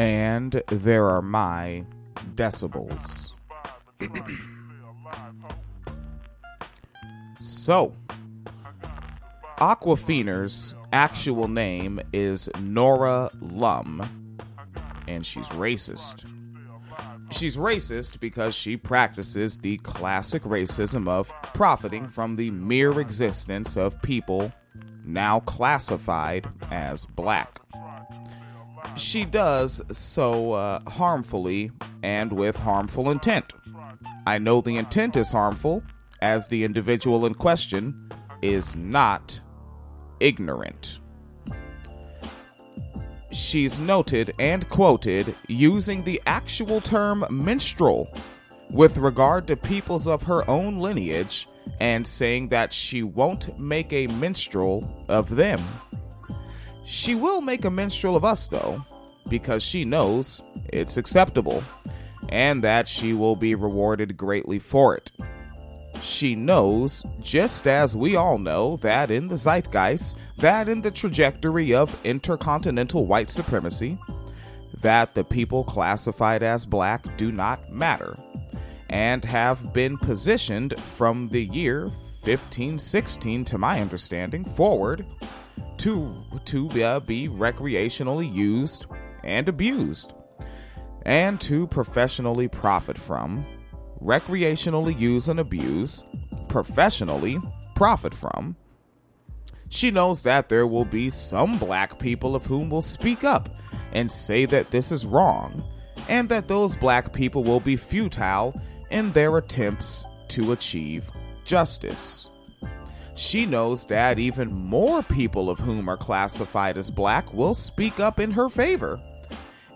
And there are my decibels. so, Awkwafina's actual name is Nora Lum, and she's racist. She's racist because she practices the classic racism of profiting from the mere existence of people now classified as black. She does so uh, harmfully and with harmful intent. I know the intent is harmful, as the individual in question is not ignorant. She's noted and quoted using the actual term minstrel with regard to peoples of her own lineage and saying that she won't make a minstrel of them. She will make a minstrel of us, though, because she knows it's acceptable and that she will be rewarded greatly for it. She knows, just as we all know, that in the zeitgeist, that in the trajectory of intercontinental white supremacy, that the people classified as black do not matter, and have been positioned from the year 1516, to my understanding, forward to, to uh, be recreationally used and abused, and to professionally profit from recreationally use and abuse, professionally profit from. She knows that there will be some black people of whom will speak up and say that this is wrong, and that those black people will be futile in their attempts to achieve justice. She knows that even more people of whom are classified as black will speak up in her favor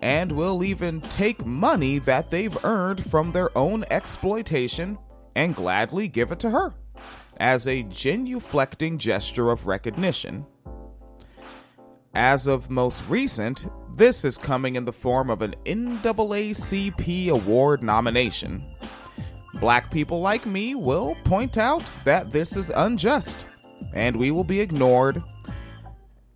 and will even take money that they've earned from their own exploitation and gladly give it to her as a genuflecting gesture of recognition. As of most recent, this is coming in the form of an NAACP award nomination. Black people like me will point out that this is unjust, and we will be ignored.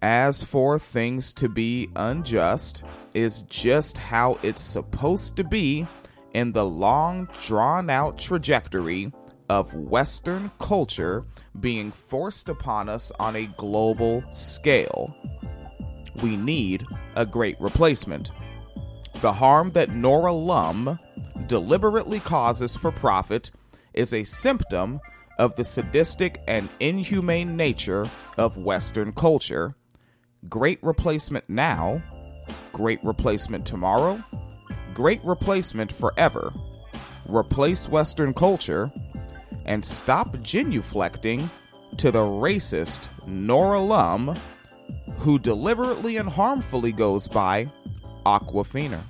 As for things to be unjust, is just how it's supposed to be in the long, drawn out trajectory of Western culture being forced upon us on a global scale. We need a great replacement. The harm that Nora Lum deliberately causes for profit is a symptom of the sadistic and inhumane nature of Western culture. Great replacement now Great replacement tomorrow, great replacement forever. Replace Western culture and stop genuflecting to the racist Nora Lum, who deliberately and harmfully goes by Awkwafina.